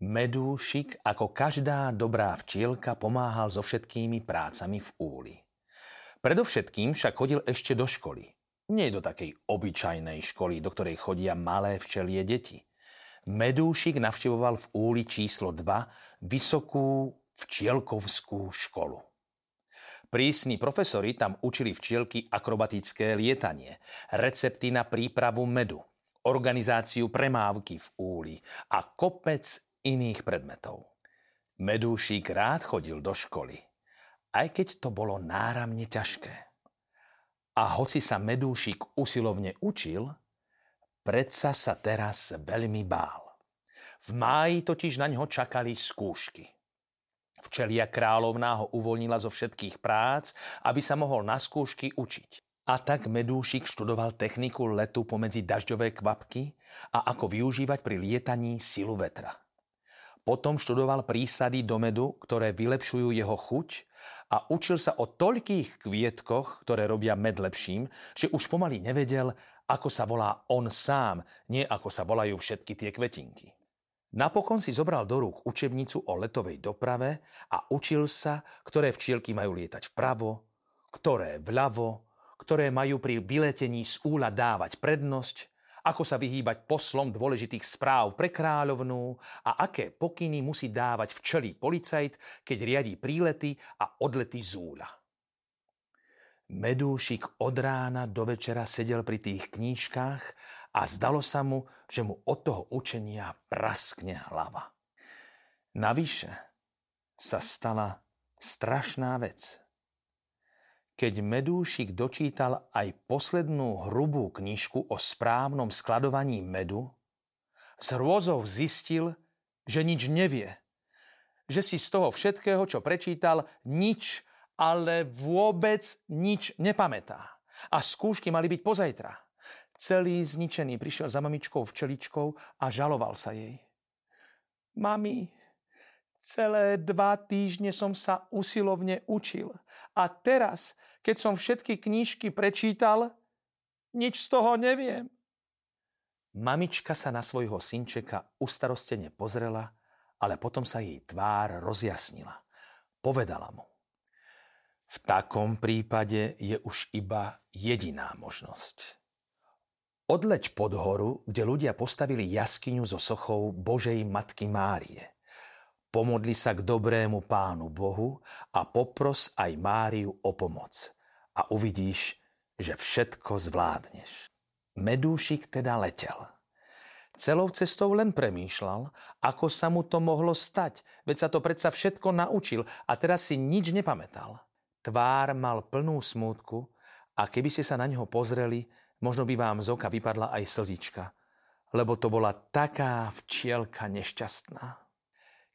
Medúšik, ako každá dobrá včielka, pomáhal so všetkými prácami v úli. Predovšetkým však chodil ešte do školy. Nie do takej obyčajnej školy, do ktorej chodia malé včelie deti. Medúšik navštevoval v úli číslo 2 vysokú včielkovskú školu. Prísni profesori tam učili včielky akrobatické lietanie, recepty na prípravu medu, organizáciu premávky v úli a kopec iných predmetov. Medúšik rád chodil do školy, aj keď to bolo náramne ťažké. A hoci sa Medúšik usilovne učil, predsa sa teraz veľmi bál. V máji totiž na ňo čakali skúšky. Včelia kráľovná ho uvoľnila zo všetkých prác, aby sa mohol na skúšky učiť. A tak Medúšik študoval techniku letu pomedzi dažďové kvapky a ako využívať pri lietaní silu vetra. Potom študoval prísady do medu, ktoré vylepšujú jeho chuť a učil sa o toľkých kvietkoch, ktoré robia med lepším, že už pomaly nevedel, ako sa volá on sám, nie ako sa volajú všetky tie kvetinky. Napokon si zobral do rúk učebnicu o letovej doprave a učil sa, ktoré včielky majú lietať vpravo, ktoré vľavo, ktoré majú pri vyletení z úla dávať prednosť, ako sa vyhýbať poslom dôležitých správ pre kráľovnú a aké pokyny musí dávať včelý policajt, keď riadí prílety a odlety z úľa. Medúšik od rána do večera sedel pri tých knížkách a zdalo sa mu, že mu od toho učenia praskne hlava. Navyše sa stala strašná vec keď Medúšik dočítal aj poslednú hrubú knižku o správnom skladovaní medu, z hrôzov zistil, že nič nevie. Že si z toho všetkého, čo prečítal, nič, ale vôbec nič nepamätá. A skúšky mali byť pozajtra. Celý zničený prišiel za mamičkou včeličkou a žaloval sa jej. Mami, Celé dva týždne som sa usilovne učil. A teraz, keď som všetky knížky prečítal, nič z toho neviem. Mamička sa na svojho synčeka ustarostene pozrela, ale potom sa jej tvár rozjasnila. Povedala mu. V takom prípade je už iba jediná možnosť. Odleď pod horu, kde ľudia postavili jaskyňu so sochou Božej Matky Márie – Pomodli sa k dobrému pánu Bohu a popros aj Máriu o pomoc. A uvidíš, že všetko zvládneš. Medúšik teda letel. Celou cestou len premýšľal, ako sa mu to mohlo stať, veď sa to predsa všetko naučil a teraz si nič nepamätal. Tvár mal plnú smútku a keby ste sa na neho pozreli, možno by vám z oka vypadla aj slzička, lebo to bola taká včielka nešťastná.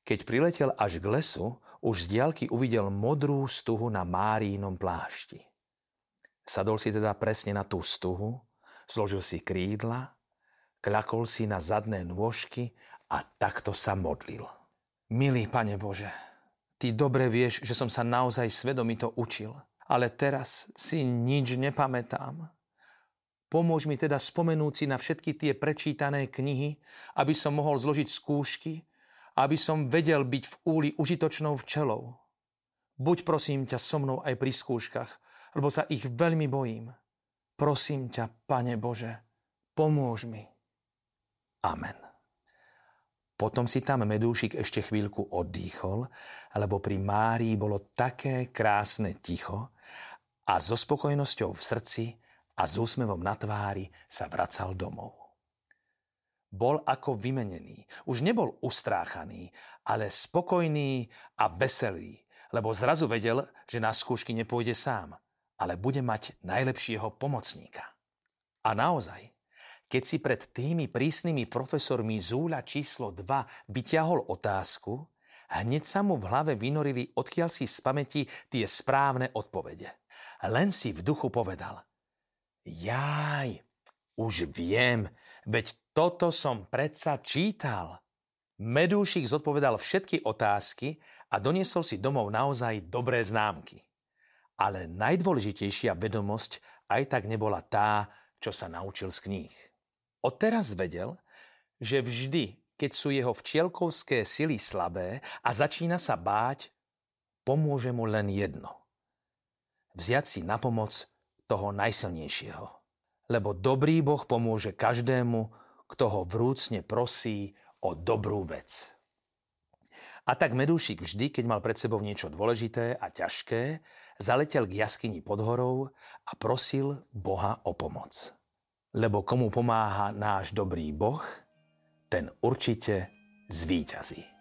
Keď priletel až k lesu, už z diaľky uvidel modrú stuhu na Márínom plášti. Sadol si teda presne na tú stuhu, zložil si krídla, kľakol si na zadné nôžky a takto sa modlil. Milý Pane Bože, Ty dobre vieš, že som sa naozaj svedomito učil, ale teraz si nič nepamätám. Pomôž mi teda spomenúť si na všetky tie prečítané knihy, aby som mohol zložiť skúšky aby som vedel byť v úli užitočnou včelou. Buď prosím ťa so mnou aj pri skúškach, lebo sa ich veľmi bojím. Prosím ťa, Pane Bože, pomôž mi. Amen. Potom si tam Medúšik ešte chvíľku oddychol, lebo pri Márii bolo také krásne ticho a so spokojnosťou v srdci a s úsmevom na tvári sa vracal domov bol ako vymenený. Už nebol ustráchaný, ale spokojný a veselý, lebo zrazu vedel, že na skúšky nepôjde sám, ale bude mať najlepšieho pomocníka. A naozaj, keď si pred tými prísnymi profesormi Zúľa číslo 2 vyťahol otázku, Hneď sa mu v hlave vynorili odkiaľ si z pamäti tie správne odpovede. Len si v duchu povedal. Jaj, už viem, veď toto som predsa čítal. Medúšik zodpovedal všetky otázky a doniesol si domov naozaj dobré známky. Ale najdôležitejšia vedomosť aj tak nebola tá, čo sa naučil z kníh. Odteraz vedel, že vždy, keď sú jeho včielkovské sily slabé a začína sa báť, pomôže mu len jedno. Vziať si na pomoc toho najsilnejšieho. Lebo dobrý Boh pomôže každému, kto ho vrúcne prosí o dobrú vec. A tak Medúšik vždy, keď mal pred sebou niečo dôležité a ťažké, zaletel k jaskyni pod horou a prosil Boha o pomoc. Lebo komu pomáha náš dobrý Boh, ten určite zvíťazí.